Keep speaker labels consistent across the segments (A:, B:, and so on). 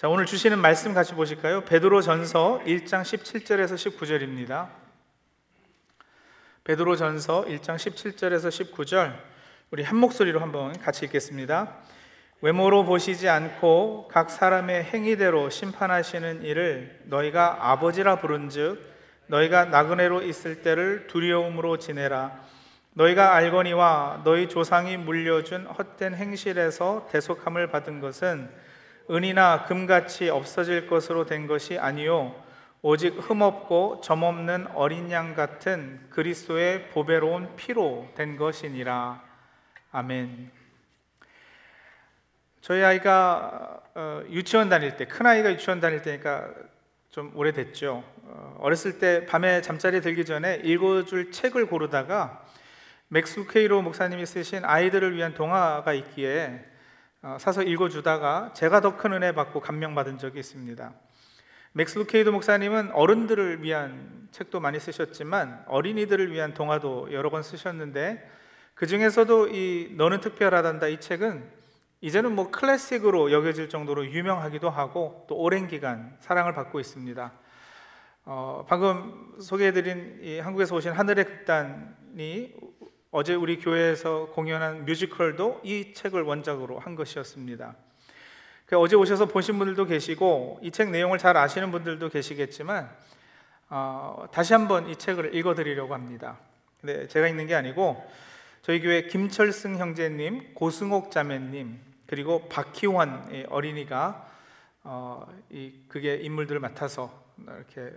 A: 자, 오늘 주시는 말씀 같이 보실까요? 베드로 전서 1장 17절에서 19절입니다. 베드로 전서 1장 17절에서 19절 우리 한 목소리로 한번 같이 읽겠습니다. 외모로 보시지 않고 각 사람의 행위대로 심판하시는 이를 너희가 아버지라 부른즉 너희가 나그네로 있을 때를 두려움으로 지내라 너희가 알거니와 너희 조상이 물려준 헛된 행실에서 대속함을 받은 것은 은이나 금같이 없어질 것으로 된 것이 아니요 오직 흠없고 점없는 어린 양 같은 그리스도의 보배로운 피로 된 것이니라 아멘. 저희 아이가 어, 유치원 다닐 때, 큰 아이가 유치원 다닐 때니까 좀 오래됐죠. 어, 어렸을 때 밤에 잠자리 들기 전에 읽어줄 책을 고르다가 맥스 루케이도 목사님이 쓰신 아이들을 위한 동화가 있기에 어, 사서 읽어주다가 제가 더 큰 은혜 받고 감명받은 적이 있습니다. 맥스 루케이도 목사님은 어른들을 위한 책도 많이 쓰셨지만 어린이들을 위한 동화도 여러 권 쓰셨는데 그 중에서도 이 너는 특별하단다 이 책은 이제는 뭐 클래식으로 여겨질 정도로 유명하기도 하고 또 오랜 기간 사랑을 받고 있습니다. 어, 방금 소개해드린 이 한국에서 오신 하늘의 극단이 어제 우리 교회에서 공연한 뮤지컬도 이 책을 원작으로 한 것이었습니다. 그 어제 오셔서 보신 분들도 계시고 이 책 내용을 잘 아시는 분들도 계시겠지만 어, 다시 한번 이 책을 읽어드리려고 합니다. 근데 제가 읽는 게 아니고 저희 교회 김철승 형제님, 고승옥 자매님, 그리고 박희원 어린이가 어, 이 그게 인물들을 맡아서 이렇게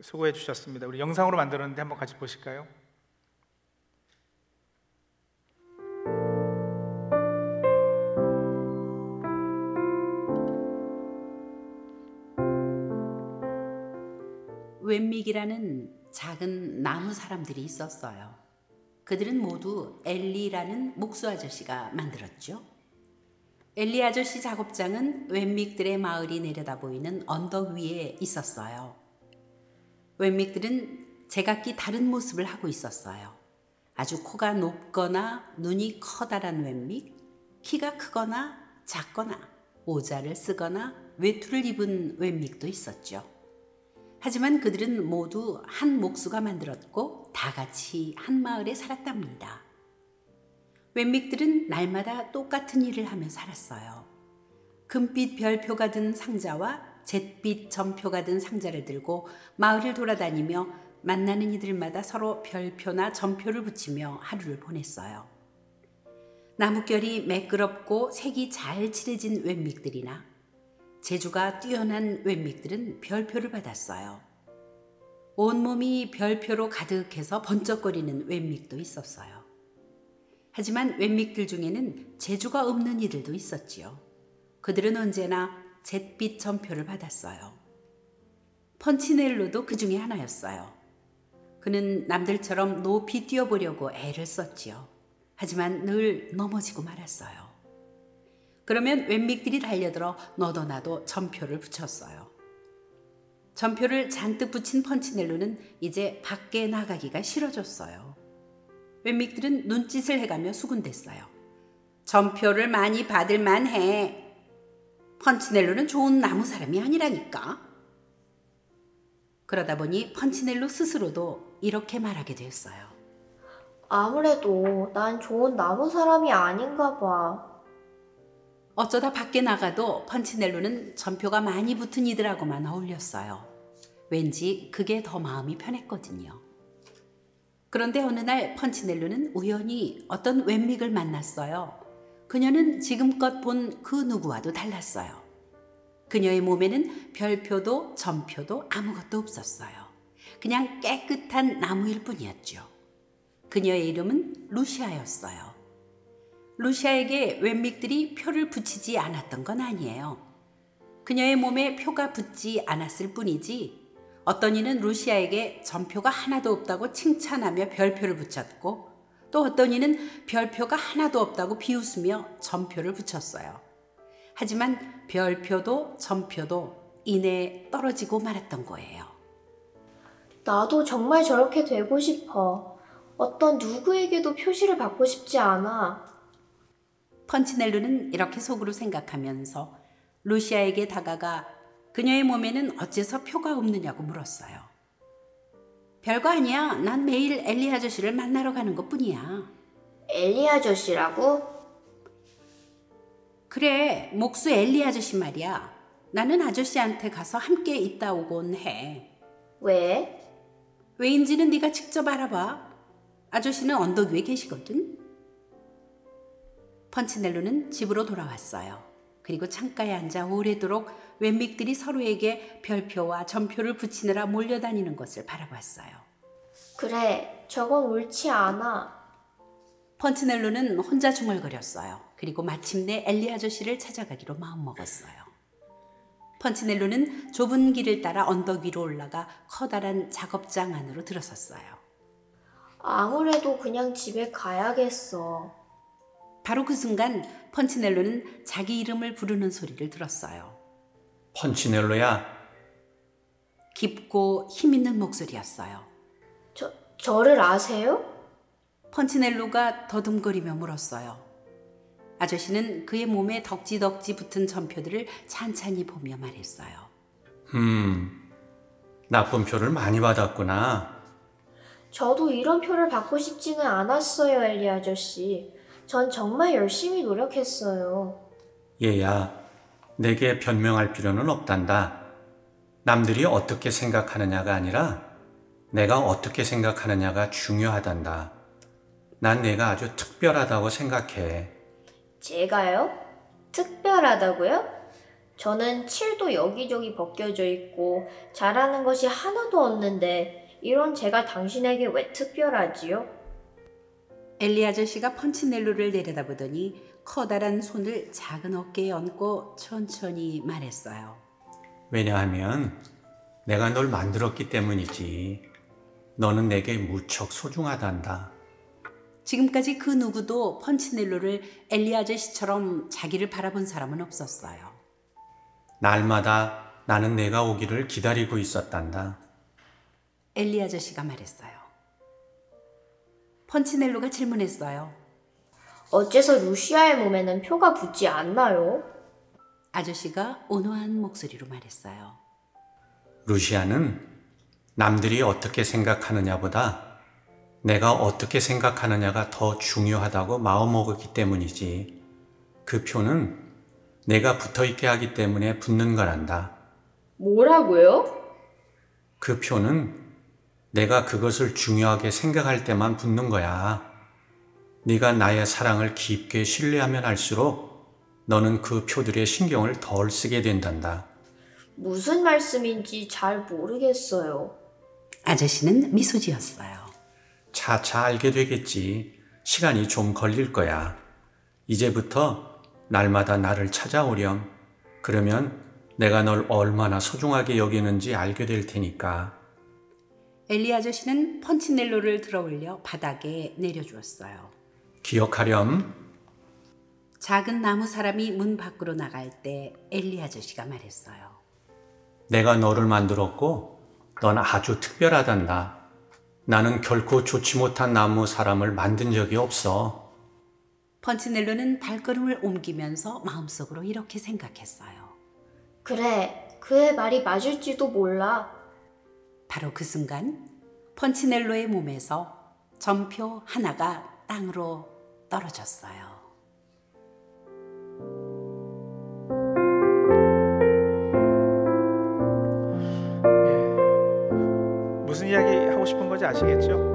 A: 수고해 주셨습니다. 우리 영상으로 만들었는데 한번 같이 보실까요?
B: 웬믹이라는 작은 나무 사람들이 있었어요. 그들은 모두 엘리라는 목수 아저씨가 만들었죠. 엘리 아저씨 작업장은 웬믹들의 마을이 내려다 보이는 언덕 위에 있었어요. 웬믹들은 제각기 다른 모습을 하고 있었어요. 아주 코가 높거나 눈이 커다란 웬믹, 키가 크거나 작거나 모자를 쓰거나 외투를 입은 웬믹도 있었죠. 하지만 그들은 모두 한 목수가 만들었고 다 같이 한 마을에 살았답니다. 웬믹들은 날마다 똑같은 일을 하며 살았어요. 금빛 별표가 든 상자와 잿빛 점표가 든 상자를 들고 마을을 돌아다니며 만나는 이들마다 서로 별표나 점표를 붙이며 하루를 보냈어요. 나뭇결이 매끄럽고 색이 잘 칠해진 웬믹들이나 재주가 뛰어난 웬믹들은 별표를 받았어요. 온몸이 별표로 가득해서 번쩍거리는 웬믹도 있었어요. 하지만 웬믹들 중에는 재주가 없는 이들도 있었지요. 그들은 언제나 잿빛 점표를 받았어요. 펀치넬로도 그 중에 하나였어요. 그는 남들처럼 높이 뛰어보려고 애를 썼지요. 하지만 늘 넘어지고 말았어요. 그러면 웬믹들이 달려들어 너도 나도 점표를 붙였어요. 점표를 잔뜩 붙인 펀치넬로는 이제 밖에 나가기가 싫어졌어요. 웬믹들은 눈짓을 해가며 수군댔어요. 점표를 많이 받을 만 해. 펀치넬로는 좋은 나무 사람이 아니라니까. 그러다 보니 펀치넬로 스스로도 이렇게 말하게 되었어요.
C: 아무래도 난 좋은 나무 사람이 아닌가 봐.
B: 어쩌다 밖에 나가도 펀치넬로는 전표가 많이 붙은 이들하고만 어울렸어요. 왠지 그게 더 마음이 편했거든요. 그런데 어느 날 펀치넬로는 우연히 어떤 웬믹을 만났어요. 그녀는 지금껏 본 그 누구와도 달랐어요. 그녀의 몸에는 별표도 점표도 아무것도 없었어요. 그냥 깨끗한 나무일 뿐이었죠. 그녀의 이름은 루시아였어요. 루시아에게 웬믹들이 표를 붙이지 않았던 건 아니에요. 그녀의 몸에 표가 붙지 않았을 뿐이지 어떤 이는 루시아에게 전표가 하나도 없다고 칭찬하며 별표를 붙였고 또 어떤 이는 별표가 하나도 없다고 비웃으며 전표를 붙였어요. 하지만 별표도 전표도 이내 떨어지고 말았던 거예요.
C: 나도 정말 저렇게 되고 싶어. 어떤 누구에게도 표시를 받고 싶지 않아.
B: 펀치넬로는 이렇게 속으로 생각하면서 루시아에게 다가가 그녀의 몸에는 어째서 표가 없느냐고 물었어요. 별거 아니야. 난 매일 엘리 아저씨를 만나러 가는 것 뿐이야.
C: 엘리 아저씨라고?
B: 그래, 목수 엘리 아저씨 말이야. 나는 아저씨한테 가서 함께 있다 오곤 해.
C: 왜?
B: 왜인지는 네가 직접 알아봐. 아저씨는 언덕 위에 계시거든. 펀치넬로는 집으로 돌아왔어요. 그리고 창가에 앉아 오래도록 웬믹들이 서로에게 별표와 점표를 붙이느라 몰려다니는 것을 바라봤어요.
C: 그래, 저건 옳지 않아.
B: 펀치넬로는 혼자 중얼거렸어요. 그리고 마침내 엘리 아저씨를 찾아가기로 마음먹었어요. 펀치넬로는 좁은 길을 따라 언덕 위로 올라가 커다란 작업장 안으로 들어섰어요.
C: 아무래도 그냥 집에 가야겠어.
B: 바로 그 순간 펀치넬로는 자기 이름을 부르는 소리를 들었어요.
D: 펀치넬로야,
B: 깊고 힘있는 목소리였어요.
C: 저, 저를 아세요?
B: 펀치넬로가 더듬거리며 물었어요. 아저씨는 그의 몸에 덕지덕지 붙은 점표들을 찬찬히 보며 말했어요.
D: 음, 나쁜 표를 많이 받았구나.
C: 저도 이런 표를 받고 싶지는 않았어요, 엘리 아저씨. 전 정말 열심히 노력했어요.
D: 얘야, 내게 변명할 필요는 없단다. 남들이 어떻게 생각하느냐가 아니라 내가 어떻게 생각하느냐가 중요하단다. 난 내가 아주 특별하다고 생각해.
C: 제가요? 특별하다고요? 저는 칠도 여기저기 벗겨져 있고 잘하는 것이 하나도 없는데 이런 제가 당신에게 왜 특별하지요?
B: 엘리 아저씨가 펀치넬로를 내려다보더니 커다란 손을 작은 어깨에 얹고 천천히 말했어요.
D: 왜냐하면 내가 널 만들었기 때문이지. 너는 내게 무척 소중하단다.
B: 지금까지 그 누구도 펀치넬로를 엘리 아저씨처럼 자기를 바라본 사람은 없었어요.
D: 날마다 나는 내가 오기를 기다리고 있었단다.
B: 엘리 아저씨가 말했어요. 펀치넬로가 질문했어요.
C: 어째서 루시아의 몸에는 표가 붙지 않나요?
B: 아저씨가 온화한 목소리로 말했어요.
D: 루시아는 남들이 어떻게 생각하느냐보다 내가 어떻게 생각하느냐가 더 중요하다고 마음먹었기 때문이지. 그 표는 내가 붙어 있게 하기 때문에 붙는 거란다.
C: 뭐라고요?
D: 그 표는 내가 그것을 중요하게 생각할 때만 붙는 거야. 네가 나의 사랑을 깊게 신뢰하면 할수록 너는 그 표들의 신경을 덜 쓰게 된단다.
C: 무슨 말씀인지 잘 모르겠어요.
B: 아저씨는 미소 지었어요.
D: 차차 알게 되겠지. 시간이 좀 걸릴 거야. 이제부터 날마다 나를 찾아오렴. 그러면 내가 널 얼마나 소중하게 여기는지 알게 될 테니까.
B: 엘리 아저씨는 펀치넬로를 들어 올려 바닥에 내려주었어요.
D: 기억하렴.
B: 작은 나무 사람이 문 밖으로 나갈 때 엘리 아저씨가 말했어요.
D: 내가 너를 만들었고 넌 아주 특별하단다. 나는 결코 좋지 못한 나무 사람을 만든 적이 없어.
B: 펀치넬로는 발걸음을 옮기면서 마음속으로 이렇게 생각했어요.
C: 그래, 그의 말이 맞을지도 몰라.
B: 바로 그 순간 펀치넬로의 몸에서 점표 하나가 땅으로 떨어졌어요.
A: 무슨 이야기 하고 싶은 건지 아시겠죠?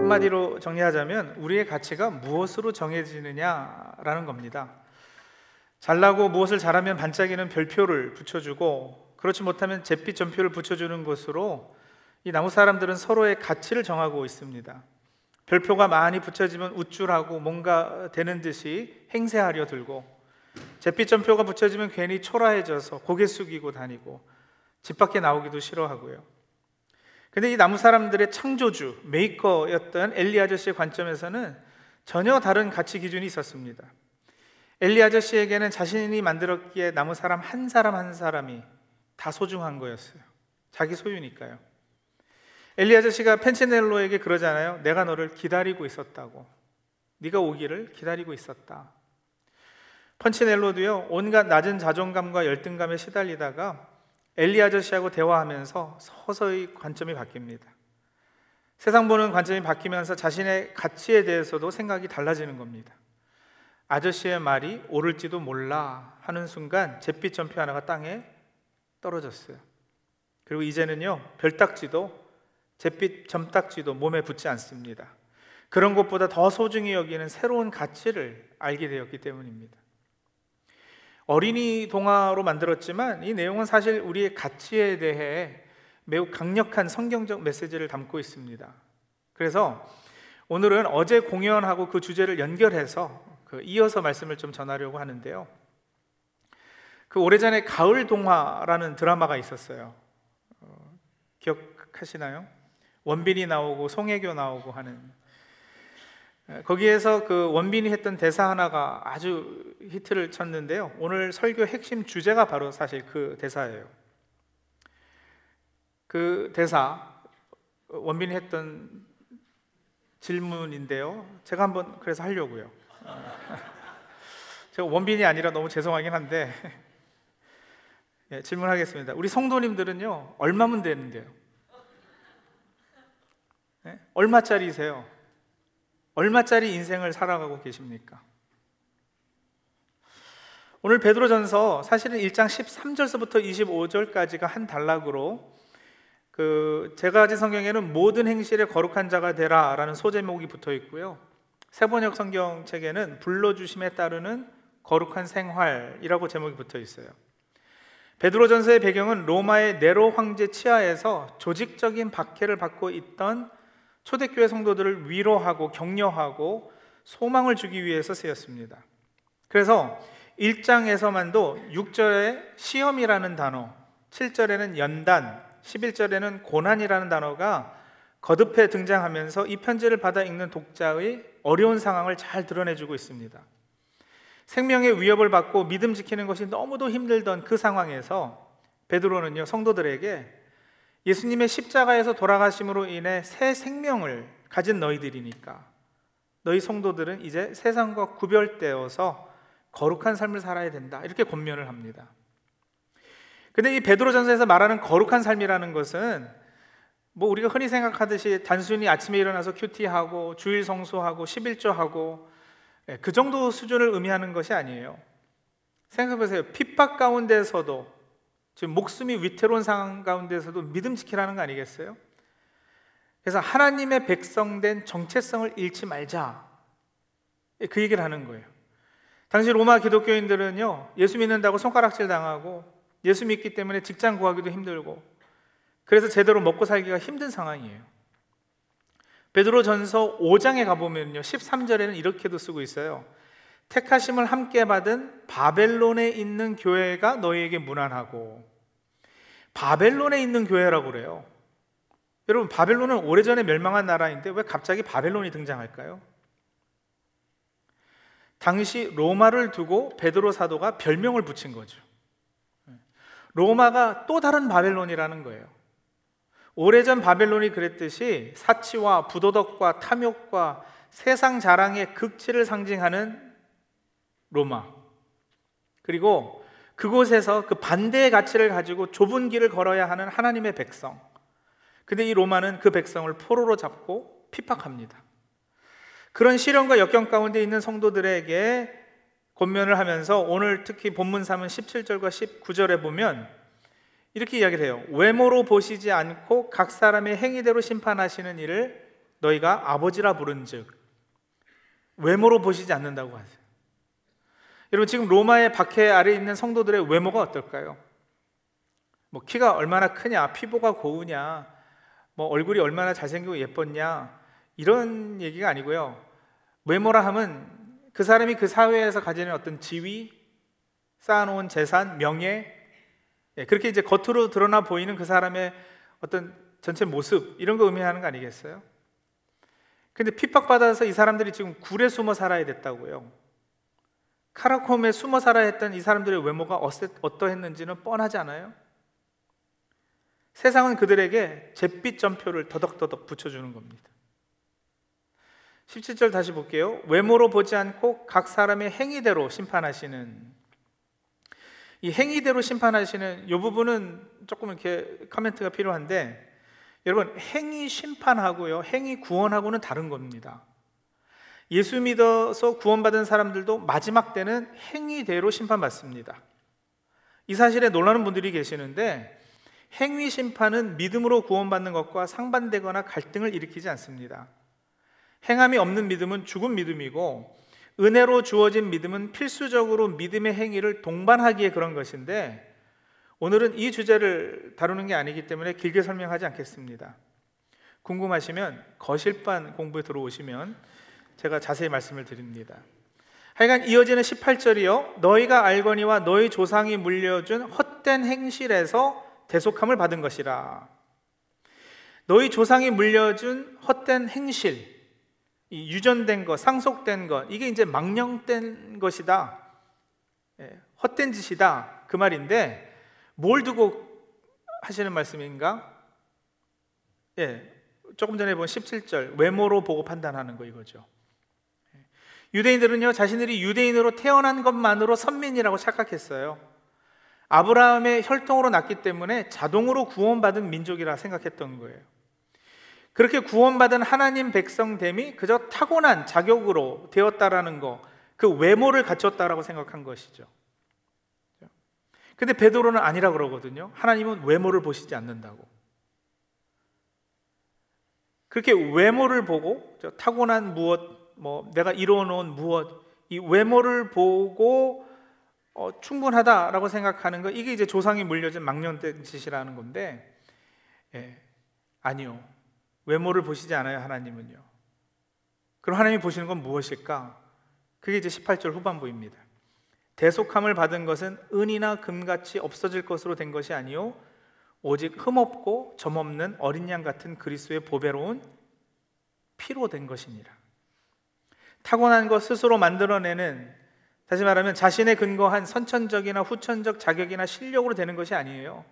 A: 한마디로 정리하자면 우리의 가치가 무엇으로 정해지느냐라는 겁니다. 잘나고 무엇을 잘하면 반짝이는 별표를 붙여주고 그렇지 못하면 잿빛 점표를 붙여주는 것으로 이 나무 사람들은 서로의 가치를 정하고 있습니다. 별표가 많이 붙여지면 우쭐하고 뭔가 되는 듯이 행세하려 들고 잿빛 점표가 붙여지면 괜히 초라해져서 고개 숙이고 다니고 집 밖에 나오기도 싫어하고요. 근데 이 나무 사람들의 창조주, 메이커였던 엘리 아저씨의 관점에서는 전혀 다른 가치 기준이 있었습니다. 엘리 아저씨에게는 자신이 만들었기에 나무 사람 한 사람 한 사람이 다 소중한 거였어요. 자기 소유니까요. 엘리 아저씨가 펜치넬로에게 그러잖아요. 내가 너를 기다리고 있었다고. 네가 오기를 기다리고 있었다. 펀치넬로도요 온갖 낮은 자존감과 열등감에 시달리다가 엘리 아저씨하고 대화하면서 서서히 관점이 바뀝니다. 세상 보는 관점이 바뀌면서 자신의 가치에 대해서도 생각이 달라지는 겁니다. 아저씨의 말이 옳을지도 몰라 하는 순간 잿빛 점표 하나가 땅에 떨어졌어요. 그리고 이제는요 별딱지도 잿빛 점딱지도 몸에 붙지 않습니다. 그런 것보다 더 소중히 여기는 새로운 가치를 알게 되었기 때문입니다. 어린이 동화로 만들었지만 이 내용은 사실 우리의 가치에 대해 매우 강력한 성경적 메시지를 담고 있습니다. 그래서 오늘은 어제 공연하고 그 주제를 연결해서 그 이어서 말씀을 좀 전하려고 하는데요. 그 오래전에 가을 동화라는 드라마가 있었어요. 어, 기억하시나요? 원빈이 나오고 송혜교 나오고 하는 예, 거기에서 그 원빈이 했던 대사 하나가 아주 히트를 쳤는데요. 오늘 설교 핵심 주제가 바로 사실 그 대사예요. 그 대사 원빈이 했던 질문인데요. 제가 한번 그래서 하려고요. 제가 원빈이 아니라 너무 죄송하긴 한데 예, 질문하겠습니다. 우리 성도님들은요 얼마면 되는데요? 예? 얼마짜리세요? 얼마짜리 인생을 살아가고 계십니까? 오늘 베드로전서 사실은 1장 13절서부터 25절까지가 한 단락으로 그 제가 가진 성경에는 모든 행실에 거룩한 자가 되라라는 소제목이 붙어 있고요. 세번역 성경 책에는 불러주심에 따르는 거룩한 생활이라고 제목이 붙어 있어요. 베드로전서의 배경은 로마의 네로 황제 치하에서 조직적인 박해를 받고 있던 초대교회 성도들을 위로하고 격려하고 소망을 주기 위해서 쓰였습니다. 그래서 1장에서만도 6절에 시험이라는 단어, 7절에는 연단, 11절에는 고난이라는 단어가 거듭해 등장하면서 이 편지를 받아 읽는 독자의 어려운 상황을 잘 드러내주고 있습니다. 생명의 위협을 받고 믿음 지키는 것이 너무도 힘들던 그 상황에서 베드로는요 성도들에게 예수님의 십자가에서 돌아가심으로 인해 새 생명을 가진 너희들이니까 너희 성도들은 이제 세상과 구별되어서 거룩한 삶을 살아야 된다. 이렇게 권면을 합니다. 근데 이 베드로전서에서 말하는 거룩한 삶이라는 것은 뭐 우리가 흔히 생각하듯이 단순히 아침에 일어나서 큐티하고 주일 성수하고 11조하고 예, 그 정도 수준을 의미하는 것이 아니에요. 생각해 보세요. 핍박 가운데서도 지금 목숨이 위태로운 상황 가운데서도 믿음 지키라는 거 아니겠어요? 그래서 하나님의 백성된 정체성을 잃지 말자. 그 얘기를 하는 거예요. 당시 로마 기독교인들은요, 예수 믿는다고 손가락질 당하고, 예수 믿기 때문에 직장 구하기도 힘들고, 그래서 제대로 먹고 살기가 힘든 상황이에요. 베드로 전서 5장에 가보면요, 13절에는 이렇게도 쓰고 있어요. 택하심을 함께 받은 바벨론에 있는 교회가 너희에게 무난하고 바벨론에 있는 교회라고 그래요. 여러분 바벨론은 오래전에 멸망한 나라인데 왜 갑자기 바벨론이 등장할까요? 당시 로마를 두고 베드로 사도가 별명을 붙인 거죠. 로마가 또 다른 바벨론이라는 거예요. 오래전 바벨론이 그랬듯이 사치와 부도덕과 탐욕과 세상 자랑의 극치를 상징하는 로마. 그리고 그곳에서 그 반대의 가치를 가지고 좁은 길을 걸어야 하는 하나님의 백성. 근데 이 로마는 그 백성을 포로로 잡고 핍박합니다. 그런 시련과 역경 가운데 있는 성도들에게 권면을 하면서 오늘 특히 본문 3은 17절과 19절에 보면 이렇게 이야기를 해요. 외모로 보시지 않고 각 사람의 행위대로 심판하시는 일을 너희가 아버지라 부른즉 외모로 보시지 않는다고 하세요. 여러분 지금 로마의 박해 아래 있는 성도들의 외모가 어떨까요? 뭐 키가 얼마나 크냐, 피부가 고우냐, 뭐 얼굴이 얼마나 잘생기고 예뻤냐 이런 얘기가 아니고요. 외모라 하면 그 사람이 그 사회에서 가지는 어떤 지위, 쌓아놓은 재산, 명예, 예, 그렇게 이제 겉으로 드러나 보이는 그 사람의 어떤 전체 모습 이런 거 의미하는 거 아니겠어요? 근데 핍박받아서 이 사람들이 지금 굴에 숨어 살아야 됐다고요. 카라콤에 숨어 살아야 했던 이 사람들의 외모가 어떠했는지는 뻔하지 않아요? 세상은 그들에게 잿빛 점표를 더덕더덕 붙여주는 겁니다. 17절 다시 볼게요. 외모로 보지 않고 각 사람의 행위대로 심판하시는 이 행위대로 심판하시는 이 부분은 조금 이렇게 커멘트가 필요한데 여러분 행위 심판하고요 행위 구원하고는 다른 겁니다. 예수 믿어서 구원받은 사람들도 마지막 때는 행위대로 심판받습니다. 이 사실에 놀라는 분들이 계시는데 행위 심판은 믿음으로 구원받는 것과 상반되거나 갈등을 일으키지 않습니다. 행함이 없는 믿음은 죽은 믿음이고 은혜로 주어진 믿음은 필수적으로 믿음의 행위를 동반하기에 그런 것인데 오늘은 이 주제를 다루는 게 아니기 때문에 길게 설명하지 않겠습니다. 궁금하시면 거실반 공부에 들어오시면 제가 자세히 말씀을 드립니다. 하여간 이어지는 18절이요. 너희가 알거니와 너희 조상이 물려준 헛된 행실에서 대속함을 받은 것이라. 너희 조상이 물려준 헛된 행실, 유전된 것, 상속된 것, 이게 이제 망령된 것이다. 예, 헛된 짓이다. 그 말인데, 뭘 두고 하시는 말씀인가? 예, 조금 전에 본 17절, 외모로 보고 판단하는 거 이거죠. 예, 유대인들은요, 자신들이 유대인으로 태어난 것만으로 선민이라고 착각했어요. 아브라함의 혈통으로 났기 때문에 자동으로 구원받은 민족이라 생각했던 거예요. 그렇게 구원받은 하나님 백성됨이 그저 타고난 자격으로 되었다라는 거, 그 외모를 갖췄다라고 생각한 것이죠. 근데 베드로는 아니라 그러거든요. 하나님은 외모를 보시지 않는다고. 그렇게 외모를 보고 타고난 무엇, 뭐 내가 이루어놓은 무엇, 이 외모를 보고 어, 충분하다라고 생각하는 거 이게 이제 조상이 물려진 망령된 짓이라는 건데 예, 아니요. 외모를 보시지 않아요, 하나님은요. 그럼 하나님이 보시는 건 무엇일까? 그게 이제 18절 후반부입니다. 대속함을 받은 것은 은이나 금같이 없어질 것으로 된 것이 아니요 오직 흠없고 점없는 어린 양 같은 그리스도의 보배로운 피로 된 것이니라. 타고난 것 스스로 만들어내는 다시 말하면 자신의 근거한 선천적이나 후천적 자격이나 실력으로 되는 것이 아니에요.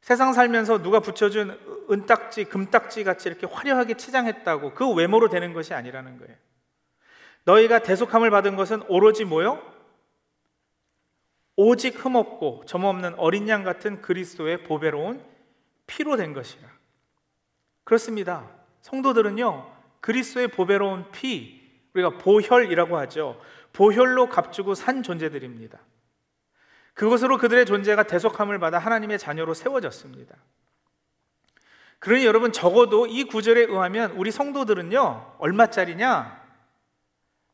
A: 세상 살면서 누가 붙여준 은딱지, 금딱지 같이 이렇게 화려하게 치장했다고 그 외모로 되는 것이 아니라는 거예요. 너희가 대속함을 받은 것은 오로지 뭐요? 오직 흠없고 점없는 어린 양 같은 그리스도의 보배로운 피로 된 것이라. 그렇습니다. 성도들은요, 그리스도의 보배로운 피, 우리가 보혈이라고 하죠. 보혈로 값주고 산 존재들입니다. 그것으로 그들의 존재가 대속함을 받아 하나님의 자녀로 세워졌습니다. 그러니 여러분 적어도 이 구절에 의하면 우리 성도들은요 얼마짜리냐?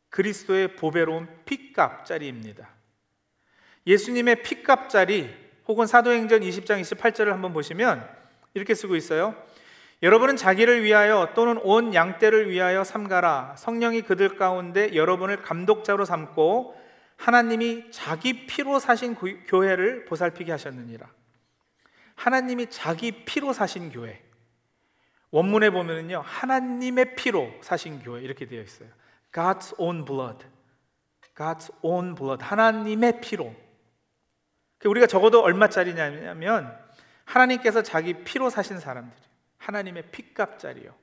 A: 그리스도의 보배로운 피값짜리입니다. 예수님의 피값짜리 혹은 사도행전 20장 28절을 한번 보시면 이렇게 쓰고 있어요. 여러분은 자기를 위하여 또는 온 양떼를 위하여 삼가라. 성령이 그들 가운데 여러분을 감독자로 삼고 하나님이 자기 피로 사신 교회를 보살피게 하셨느니라. 하나님이 자기 피로 사신 교회. 원문에 보면은요, 하나님의 피로 사신 교회 이렇게 되어 있어요. God's own blood. God's own blood. 하나님의 피로. 우리가 적어도 얼마짜리냐면 하나님께서 자기 피로 사신 사람들이 하나님의 피값짜리요.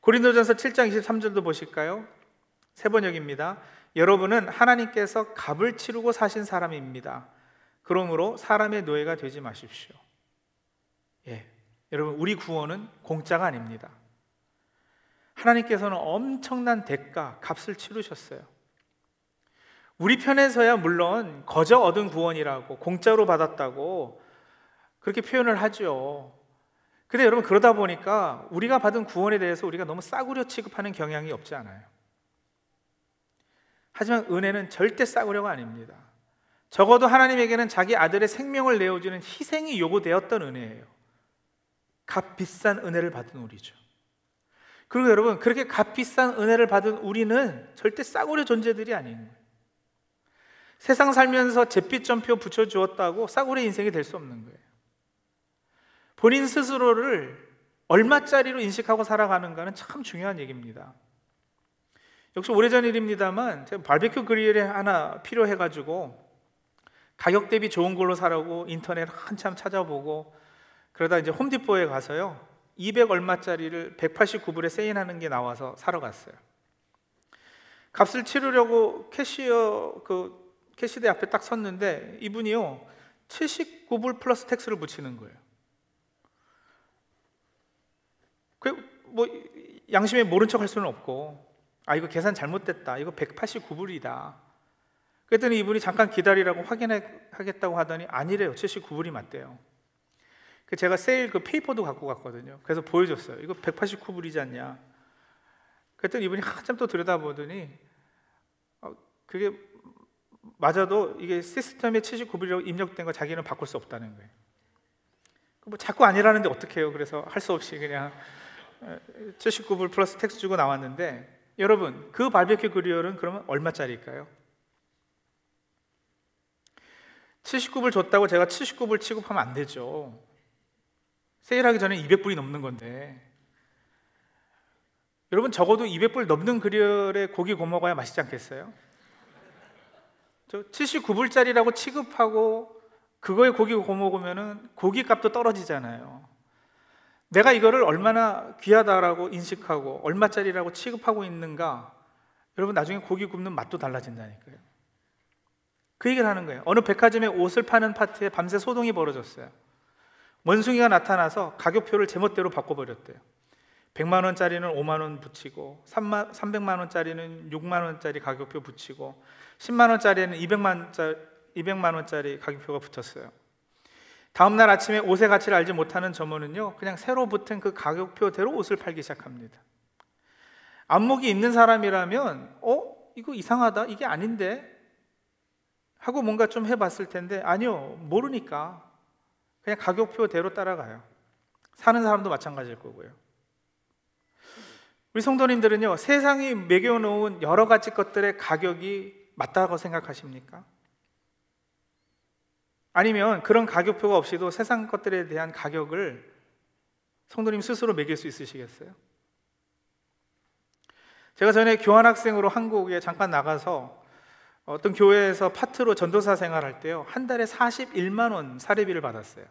A: 고린도전서 7장 23절도 보실까요? 세 번역입니다. 여러분은 하나님께서 값을 치르고 사신 사람입니다. 그러므로 사람의 노예가 되지 마십시오. 예. 여러분, 우리 구원은 공짜가 아닙니다. 하나님께서는 엄청난 대가, 값을 치르셨어요. 우리 편에서야 물론 거저 얻은 구원이라고, 공짜로 받았다고 그렇게 표현을 하죠. 근데 여러분, 그러다 보니까 우리가 받은 구원에 대해서 우리가 너무 싸구려 취급하는 경향이 없지 않아요. 하지만 은혜는 절대 싸구려가 아닙니다. 적어도 하나님에게는 자기 아들의 생명을 내어주는 희생이 요구되었던 은혜예요. 값 비싼 은혜를 받은 우리죠. 그리고 여러분, 그렇게 값 비싼 은혜를 받은 우리는 절대 싸구려 존재들이 아닌 거예요. 세상 살면서 잿빛 점표 붙여주었다고 싸구려 인생이 될 수 없는 거예요. 본인 스스로를 얼마짜리로 인식하고 살아가는가는 참 중요한 얘기입니다. 역시 오래전 일입니다만 바베큐 그릴이 하나 필요해가지고 가격 대비 좋은 걸로 사라고 인터넷 한참 찾아보고 그러다 이제 홈디포에 가서요 200 얼마짜리를 189불에 세일하는 게 나와서 사러 갔어요. 값을 치르려고 캐시어 그 캐시대 앞에 딱 섰는데 이분이요 79불 plus tax를 붙이는 거예요. 그 뭐 양심에 모른 척 할 수는 없고 아 이거 계산 잘못됐다. 이거 189불이다. 그랬더니 이분이 잠깐 기다리라고 확인하겠다고 하더니 아니래요. 79불이 맞대요. 그 제가 세일 그 페이퍼도 갖고 갔거든요. 그래서 보여줬어요. 이거 189불이지 않냐. 그랬더니 이분이 한참 또 들여다보더니 어, 그게 맞아도 이게 시스템에 79불이라고 입력된 거 자기는 바꿀 수 없다는 거예요. 뭐 자꾸 아니라는데 어떡해요. 그래서 할 수 없이 그냥 79불 plus tax 주고 나왔는데 여러분 그 바베큐 그릴은 그러면 얼마짜리일까요? 79불 줬다고 제가 79불 취급하면 안 되죠. 세일하기 전에 200불이 넘는 건데 여러분 적어도 200불 넘는 그리얼에 고기 구워 먹어야 맛있지 않겠어요? 저 79불짜리라고 취급하고 그거에 고기 구워 먹으면은 고기 값도 떨어지잖아요. 내가 이거를 얼마나 귀하다라고 인식하고 얼마짜리라고 취급하고 있는가 여러분 나중에 고기 굽는 맛도 달라진다니까요. 그 얘기를 하는 거예요. 어느 백화점에 옷을 파는 파트에 밤새 소동이 벌어졌어요. 원숭이가 나타나서 가격표를 제멋대로 바꿔버렸대요. 100만 원짜리는 5만 원 붙이고 3만, 300만 원짜리는 6만 원짜리 가격표 붙이고 10만 원짜리는 200만, 200만 원짜리 가격표가 붙었어요. 다음 날 아침에 옷의 가치를 알지 못하는 점원은요, 그냥 새로 붙은 그 가격표대로 옷을 팔기 시작합니다. 안목이 있는 사람이라면, 어? 이거 이상하다. 이게 아닌데? 하고 뭔가 좀 해봤을 텐데, 아니요. 모르니까. 그냥 가격표대로 따라가요. 사는 사람도 마찬가지일 거고요. 우리 성도님들은요, 세상이 매겨놓은 여러 가지 것들의 가격이 맞다고 생각하십니까? 아니면 그런 가격표가 없이도 세상 것들에 대한 가격을 성도님 스스로 매길 수 있으시겠어요? 제가 전에 교환학생으로 한국에 잠깐 나가서 어떤 교회에서 파트로 전도사 생활할 때요. 한 달에 41만 원 사례비를 받았어요.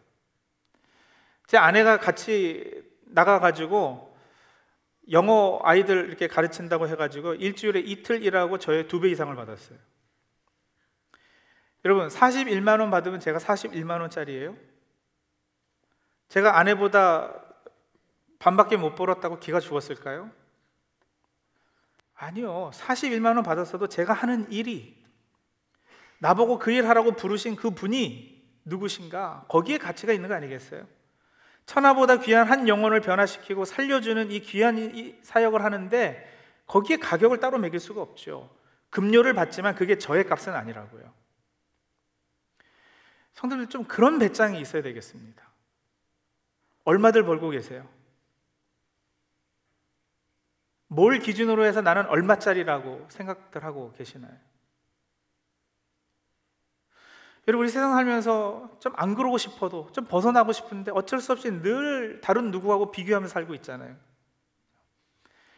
A: 제 아내가 같이 나가 가지고 영어 아이들 이렇게 가르친다고 해 가지고 일주일에 이틀 일하고 저의 두 배 이상을 받았어요. 여러분 41만 원 받으면 제가 41만 원짜리예요? 제가 아내보다 반밖에 못 벌었다고 기가 죽었을까요? 아니요. 41만 원 받았어도 제가 하는 일이 나보고 그 일 하라고 부르신 그 분이 누구신가? 거기에 가치가 있는 거 아니겠어요? 천하보다 귀한 한 영혼을 변화시키고 살려주는 이 귀한 사역을 하는데 거기에 가격을 따로 매길 수가 없죠. 급료를 받지만 그게 저의 값은 아니라고요. 성도들 좀 그런 배짱이 있어야 되겠습니다. 얼마들 벌고 계세요? 뭘 기준으로 해서 나는 얼마짜리라고 생각들 하고 계시나요? 여러분 우리 세상 살면서 좀 안 그러고 싶어도 좀 벗어나고 싶은데 어쩔 수 없이 늘 다른 누구하고 비교하면서 살고 있잖아요.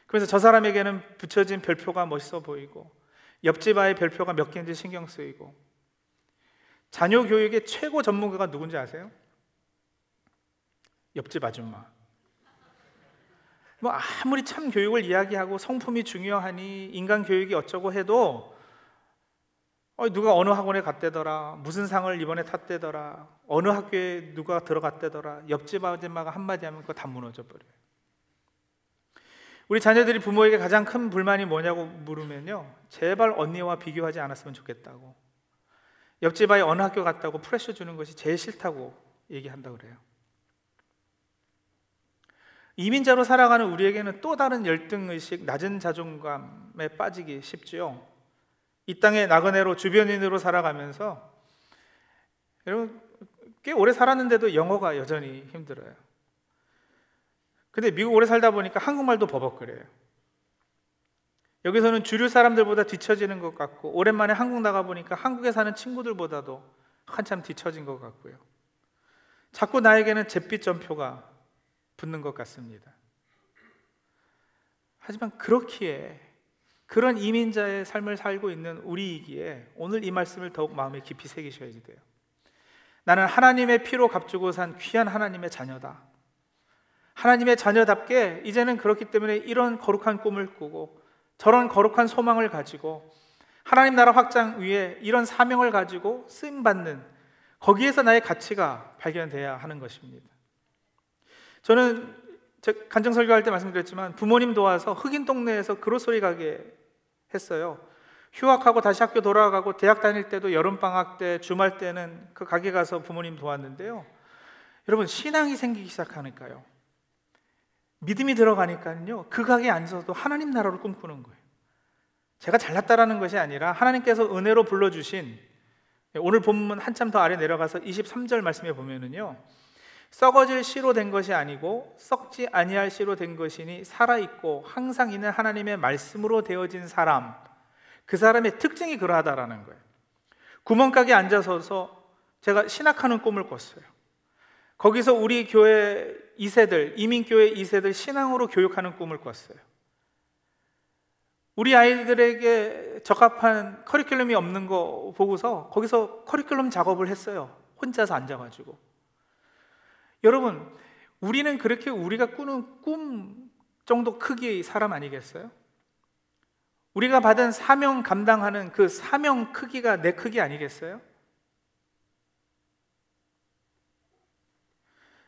A: 그래서 저 사람에게는 붙여진 별표가 멋있어 보이고 옆집 아이 별표가 몇 개인지 신경 쓰이고 자녀 교육의 최고 전문가가 누군지 아세요? 옆집 아줌마. 뭐 아무리 참 교육을 이야기하고 성품이 중요하니 인간 교육이 어쩌고 해도 어, 누가 어느 학원에 갔대더라, 무슨 상을 이번에 탔대더라, 어느 학교에 누가 들어갔대더라, 옆집 아줌마가 한마디 하면 그거 다 무너져 버려요. 우리 자녀들이 부모에게 가장 큰 불만이 뭐냐고 물으면요, 제발 언니와 비교하지 않았으면 좋겠다고. 옆집 아이 어느 학교 갔다고 프레셔 주는 것이 제일 싫다고 얘기한다 그래요. 이민자로 살아가는 우리에게는 또 다른 열등 의식, 낮은 자존감에 빠지기 쉽지요. 이 땅의 나그네로 주변인으로 살아가면서 여러분 꽤 오래 살았는데도 영어가 여전히 힘들어요. 근데 미국 오래 살다 보니까 한국말도 버벅거려요. 여기서는 주류 사람들보다 뒤처지는 것 같고 오랜만에 한국 나가 보니까 한국에 사는 친구들보다도 한참 뒤처진 것 같고요. 자꾸 나에게는 잿빛 점표가 붙는 것 같습니다. 하지만 그렇기에 그런 이민자의 삶을 살고 있는 우리이기에 오늘 이 말씀을 더욱 마음에 깊이 새기셔야지 돼요. 나는 하나님의 피로 값주고 산 귀한 하나님의 자녀다. 하나님의 자녀답게 이제는 그렇기 때문에 이런 거룩한 꿈을 꾸고 저런 거룩한 소망을 가지고 하나님 나라 확장 위에 이런 사명을 가지고 쓰임 받는 거기에서 나의 가치가 발견돼야 하는 것입니다. 저는 간증 설교할 때 말씀드렸지만 부모님 도와서 흑인 동네에서 그로소리 가게 했어요. 휴학하고 다시 학교 돌아가고 대학 다닐 때도 여름 방학 때 주말 때는 그 가게 가서 부모님 도왔는데요. 여러분 신앙이 생기기 시작하니까요. 믿음이 들어가니까요. 그 가게에 앉아서도 하나님 나라를 꿈꾸는 거예요. 제가 잘났다라는 것이 아니라 하나님께서 은혜로 불러주신 오늘 본문 한참 더 아래 내려가서 23절 말씀에 보면은요. 썩어질 씨로 된 것이 아니고 썩지 아니할 씨로 된 것이니 살아 있고 항상 있는 하나님의 말씀으로 되어진 사람. 그 사람의 특징이 그러하다라는 거예요. 구멍가게 앉아서서 제가 신학하는 꿈을 꿨어요. 거기서 우리 교회 2세들, 이민교회 2세들 신앙으로 교육하는 꿈을 꿨어요. 우리 아이들에게 적합한 커리큘럼이 없는 거 보고서 거기서 커리큘럼 작업을 했어요. 혼자서 앉아가지고. 여러분, 우리는 그렇게 우리가 꾸는 꿈 정도 크기의 사람 아니겠어요? 우리가 받은 사명 감당하는 그 사명 크기가 내 크기 아니겠어요?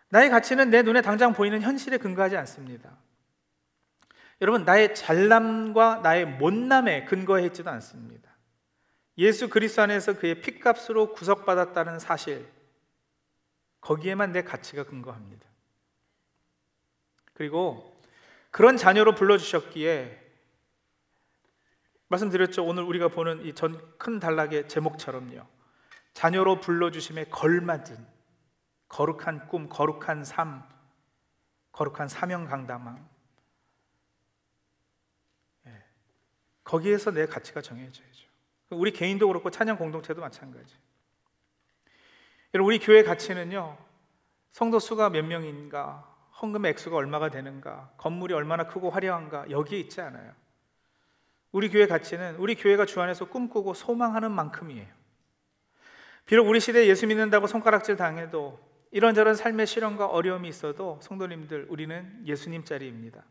A: 나의 가치는 내 눈에 당장 보이는 현실에 근거하지 않습니다. 여러분, 나의 잘남과 나의 못남에 근거해 있지도 않습니다. 예수 그리스도 안에서 그의 핏값으로 구속받았다는 사실, 거기에만 내 가치가 근거합니다. 그리고 그런 자녀로 불러주셨기에 말씀드렸죠. 오늘 우리가 보는 이 전 큰 단락의 제목처럼요. 자녀로 불러주심에 걸맞은 거룩한 꿈, 거룩한 삶, 거룩한 사명 강담함. 예. 거기에서 내 가치가 정해져야죠. 우리 개인도 그렇고 찬양 공동체도 마찬가지. 여러분 우리 교회 가치는요. 성도 수가 몇 명인가, 헌금의 액수가 얼마가 되는가, 건물이 얼마나 크고 화려한가 여기에 있지 않아요. 우리 교회 가치는 우리 교회가 주 안에서 꿈꾸고 소망하는 만큼이에요. 비록 우리 시대에 예수 믿는다고 손가락질 당해도 이런저런 삶의 시련과 어려움이 있어도 성도님들 우리는 예수님 자리입니다.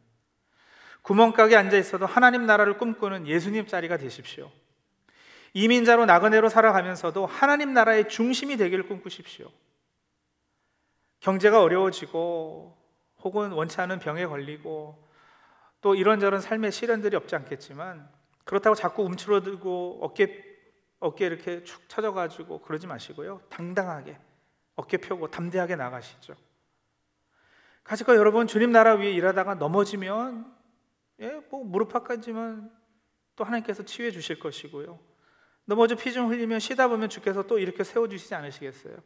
A: 구멍가게 앉아 있어도 하나님 나라를 꿈꾸는 예수님 자리가 되십시오. 이민자로 나그네로 살아가면서도 하나님 나라의 중심이 되기를 꿈꾸십시오. 경제가 어려워지고 혹은 원치 않은 병에 걸리고 또 이런저런 삶의 시련들이 없지 않겠지만 그렇다고 자꾸 움츠러들고 어깨 어깨 이렇게 축 처져가지고 그러지 마시고요. 당당하게 어깨 펴고 담대하게 나가시죠. 가시고 여러분 주님 나라 위에 일하다가 넘어지면 예, 뭐 무릎팍까지만 또 하나님께서 치유해 주실 것이고요. 넘어져 피 좀 흘리면 쉬다 보면 주께서 또 이렇게 세워 주시지 않으시겠어요?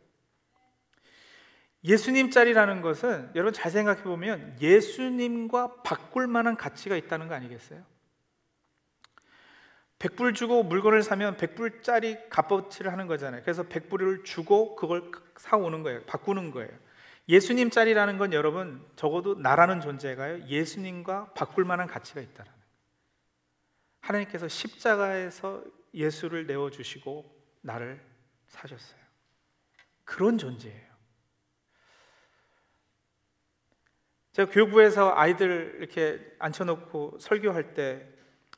A: 예수님 짤이라는 것은 여러분 잘 생각해 보면 예수님과 바꿀 만한 가치가 있다는 거 아니겠어요? 100불 주고 물건을 사면 100불짜리 값어치를 하는 거잖아요. 그래서 100불을 주고 그걸 사 오는 거예요. 바꾸는 거예요. 예수님 짤이라는 건 여러분 적어도 나라는 존재가요. 예수님과 바꿀 만한 가치가 있다라는 거예요. 하나님께서 십자가에서 예수를 내어 주시고 나를 사셨어요. 그런 존재예요. 제가 교육부에서 아이들 이렇게 앉혀놓고 설교할 때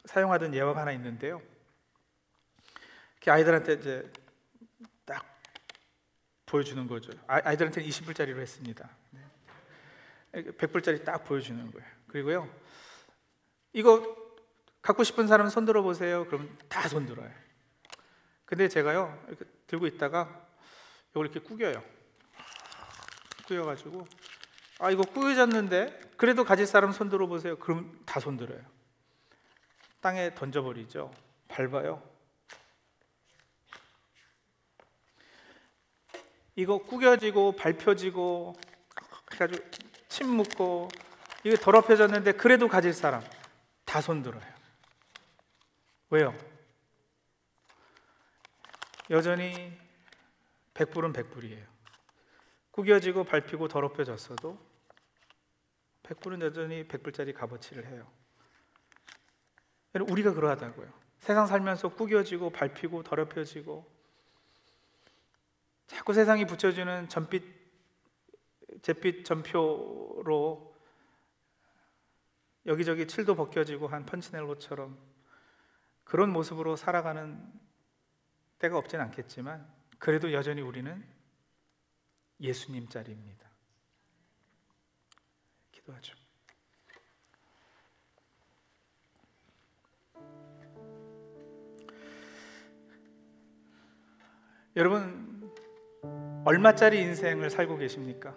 A: 사용하던 예화가 하나 있는데요. 이렇게 아이들한테 이제 딱 보여주는 거죠. 아, 이들한테는 20불짜리로 했습니다. 100불짜리 딱 보여주는 거예요. 그리고요, 이거 갖고 싶은 사람 손 들어 보세요. 그럼 다손 들어요. 근데 제가요, 이렇게 들고 있다가 이걸 이렇게 구겨요. 구겨가지고 아 이거 구겨졌는데 그래도 가질 사람 손 들어 보세요. 그럼 다 손 들어요. 땅에 던져버리죠. 밟아요. 이거 구겨지고 밟혀지고 해가지고 침 묻고 이게 더럽혀졌는데 그래도 가질 사람 다 손들어요. 왜요? 여전히 백불은 백불이에요. 구겨지고 밟히고 더럽혀졌어도 백불은 여전히 백불짜리 값어치를 해요. 우리가 그러하다고요. 세상 살면서 구겨지고 밟히고 더럽혀지고 자꾸 세상이 붙여주는 전빛 잿빛 전표로 여기저기 칠도 벗겨지고 한 펀치넬로처럼 그런 모습으로 살아가는 때가 없진 않겠지만 그래도 여전히 우리는 예수님 짤입니다. 기도하죠. 여러분 얼마짜리 인생을 살고 계십니까?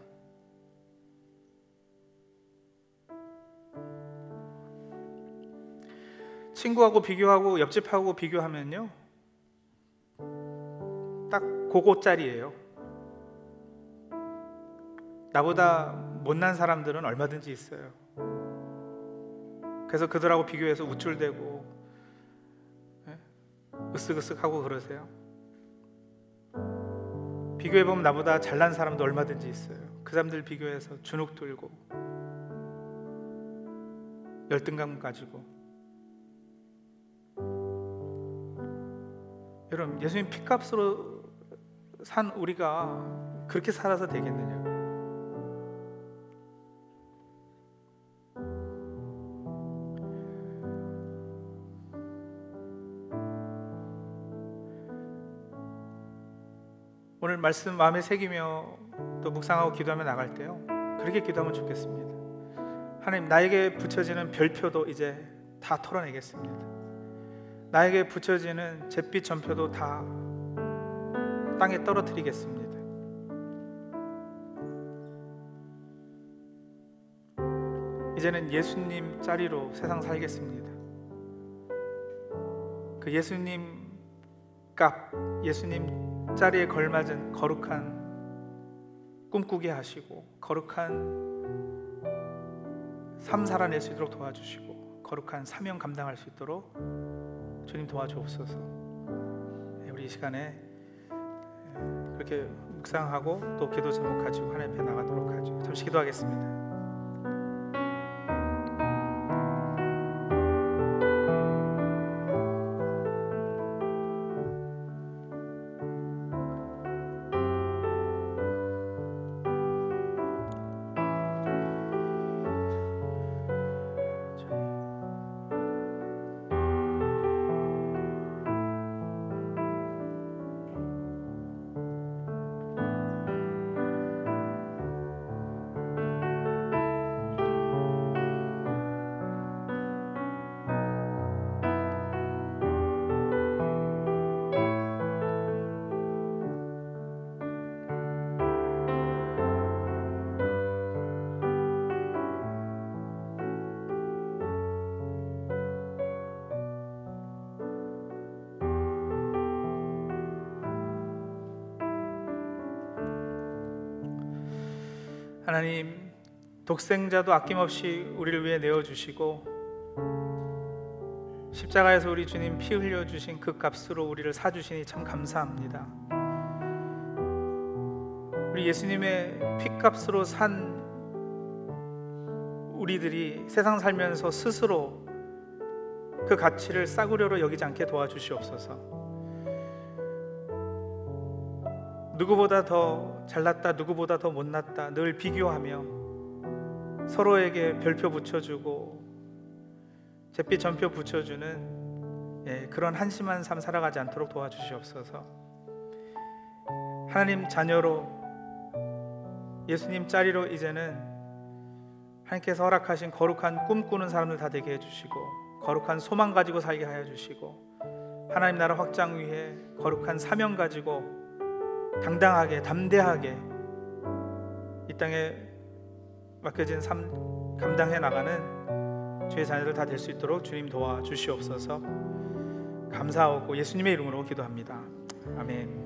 A: 친구하고 비교하고 옆집하고 비교하면요 딱 그거짜리예요 나보다 못난 사람들은 얼마든지 있어요 그래서 그들하고 비교해서 우쭐대고 예? 으쓱으쓱하고 그러세요 비교해 보면 나보다 잘난 사람도 얼마든지 있어요 그 사람들 비교해서 주눅 들고 열등감 가지고 여러분 예수님 피값으로 산 우리가 그렇게 살아서 되겠느냐? 오늘 말씀 마음에 새기며 또 묵상하고 기도하며 나갈 때요 그렇게 기도하면 좋겠습니다. 하나님 나에게 붙여지는 별표도 이제 다 털어내겠습니다. 나에게 붙여지는 잿빛 전표도 다 땅에 떨어뜨리겠습니다. 이제는 예수님 자리로 세상 살겠습니다. 그 예수님 값, 예수님 자리에 걸맞은 거룩한 꿈꾸게 하시고 거룩한 삶 살아낼 수 있도록 도와주시고 거룩한 사명 감당할 수 있도록 주님 도와주옵소서. 네, 우리 이 시간에 그렇게 묵상하고 또 기도 제목 가지고 하나님 앞에 나가도록 하죠. 잠시 기도하겠습니다. 하나님 독생자도 아낌없이 우리를 위해 내어 주시고 십자가에서 우리 주님 피 흘려 주신 그 값으로 우리를 사 주시니 참 감사합니다. 우리 예수님의 피값으로 산 우리들이 세상 살면서 스스로 그 가치를 싸구려로 여기지 않게 도와주시옵소서. 누구보다 더 잘났다, 누구보다 더 못났다 늘 비교하며 서로에게 별표 붙여주고 잿빛 전표 붙여주는 예, 그런 한심한 삶 살아가지 않도록 도와주시옵소서. 하나님 자녀로 예수님 자리로 이제는 하나님께서 허락하신 거룩한 꿈꾸는 사람들 다 되게 해주시고 거룩한 소망 가지고 살게 하여 주시고 하나님 나라 확장 위해 거룩한 사명 가지고 당당하게 담대하게 이 땅에 맡겨진 삶 감당해 나가는 주의 자녀들 다 될 수 있도록 주님 도와 주시옵소서. 감사하고 예수님의 이름으로 기도합니다. 아멘.